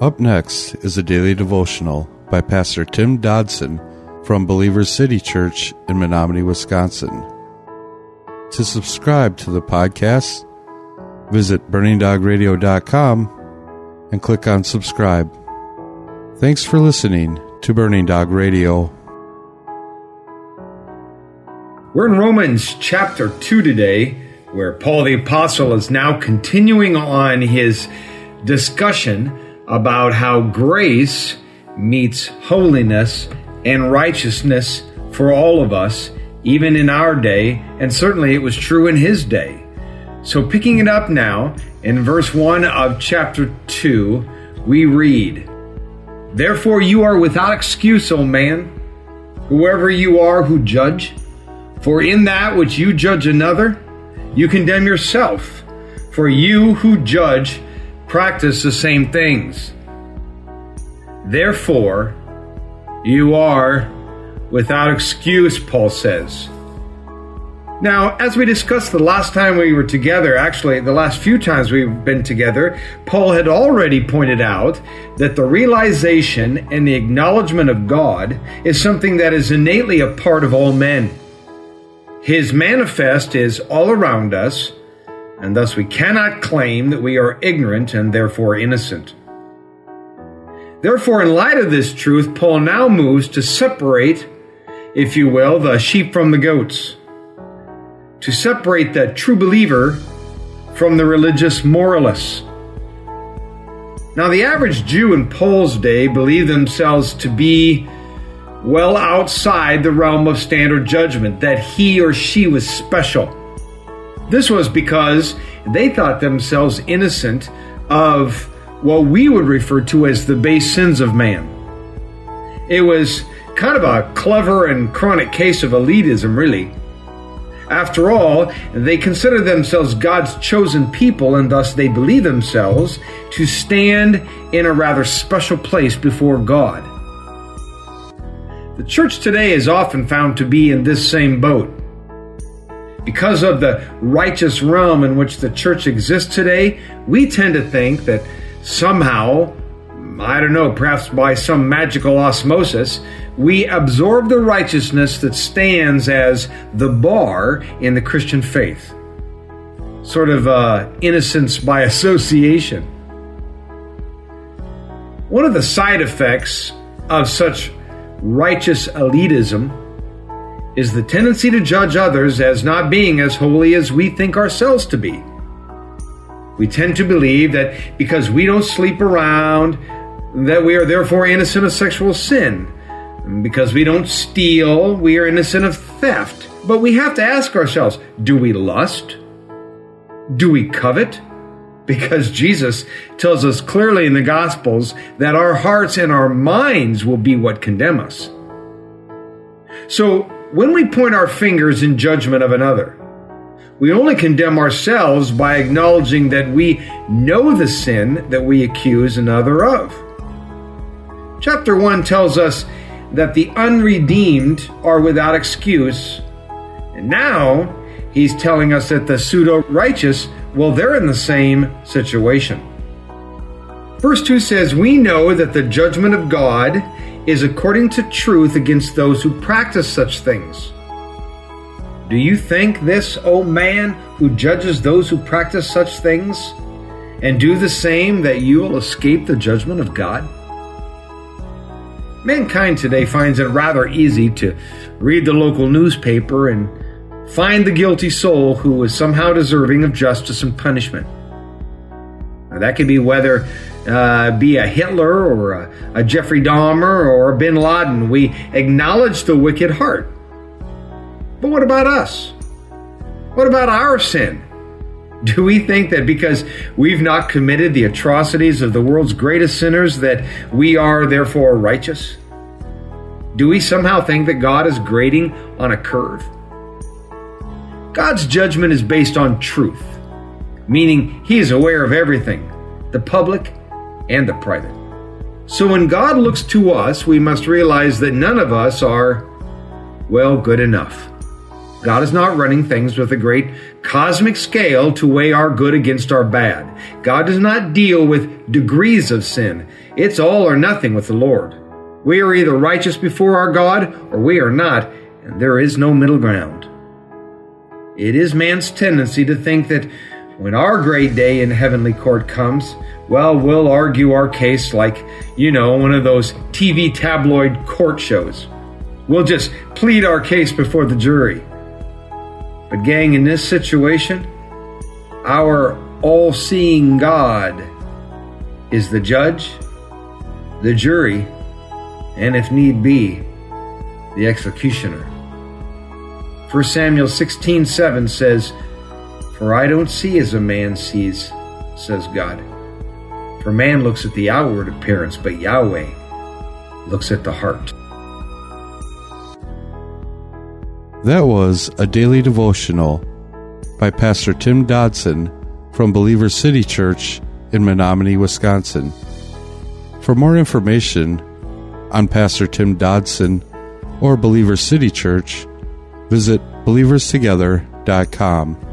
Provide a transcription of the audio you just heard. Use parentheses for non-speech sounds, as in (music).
Up next is a daily devotional by Pastor Tim Dodson from Believers City Church in Menominee, Wisconsin. To subscribe to the podcast, visit burningdogradio.com and click on subscribe. Thanks for listening to Burning Dog Radio. We're in Romans chapter 2 today, where Paul the Apostle is now continuing on his discussion about how grace meets holiness and righteousness for all of us, even in our day, and certainly it was true in his day. So, picking it up now, in verse 1 of chapter 2, we read, Therefore you are without excuse, O man, whoever you are who judge. For in that which you judge another, you condemn yourself. For you who judge practice the same things. Therefore, you are without excuse, Paul says. Now, as we discussed the last time we were together, actually, the last few times we've been together, Paul had already pointed out that the realization and the acknowledgement of God is something that is innately a part of all men. His manifest is all around us, and thus we cannot claim that we are ignorant and therefore innocent. Therefore, in light of this truth, Paul now moves to separate, if you will, the sheep from the goats, to separate the true believer from the religious moralists. Now, the average Jew in Paul's day believed themselves to be well outside the realm of standard judgment, that he or she was special. This was because they thought themselves innocent of what we would refer to as the base sins of man. It was kind of a clever and chronic case of elitism, really. After all, they consider themselves God's chosen people, and thus they believe themselves to stand in a rather special place before God. The church today is often found to be in this same boat. Because of the righteous realm in which the church exists today, we tend to think that somehow, I don't know, perhaps by some magical osmosis, we absorb the righteousness that stands as the bar in the Christian faith. Sort of uh, innocence by (laughs) association. One of the side effects of such righteous elitism is the tendency to judge others as not being as holy as we think ourselves to be. We tend to believe that because we don't sleep around, that we are therefore innocent of sexual sin. Because we don't steal, we are innocent of theft. But we have to ask ourselves do we lust? Do we covet? Because Jesus tells us clearly in the Gospels that our hearts and our minds will be what condemn us. So, when we point our fingers in judgment of another, we only condemn ourselves by acknowledging that we know the sin that we accuse another of. Chapter 1 tells us that the unredeemed are without excuse, and now he's telling us that the pseudo righteous well, they're in the same situation. Verse 2 says, We know that the judgment of God is according to truth against those who practice such things. Do you think this, O man, who judges those who practice such things, and do the same, that you will escape the judgment of God? Mankind today finds it rather easy to read the local newspaper and find the guilty soul who is somehow deserving of justice and punishment. Now, that could be whether uh, be a Hitler or a, a Jeffrey Dahmer or Bin Laden. We acknowledge the wicked heart. But what about us? What about our sin? Do we think that because we've not committed the atrocities of the world's greatest sinners that we are therefore righteous? Do we somehow think that God is grading on a curve? God's judgment is based on truth, meaning He is aware of everything, the public and the private. So when God looks to us, we must realize that none of us are, well, good enough. God is not running things with a great cosmic scale to weigh our good against our bad. God does not deal with degrees of sin. It's all or nothing with the Lord. We are either righteous before our God or we are not, and there is no middle ground. It is man's tendency to think that when our great day in heavenly court comes, well, we'll argue our case like, you know, one of those TV tabloid court shows. We'll just plead our case before the jury. But, gang, in this situation, our all seeing God is the judge, the jury, and if need be, the executioner. 1 Samuel 16 7 says, For I don't see as a man sees, says God. For man looks at the outward appearance, but Yahweh looks at the heart. That was a daily devotional by Pastor Tim Dodson from Believer City Church in Menominee, Wisconsin. For more information on Pastor Tim Dodson or Believer City Church, visit believerstogether.com.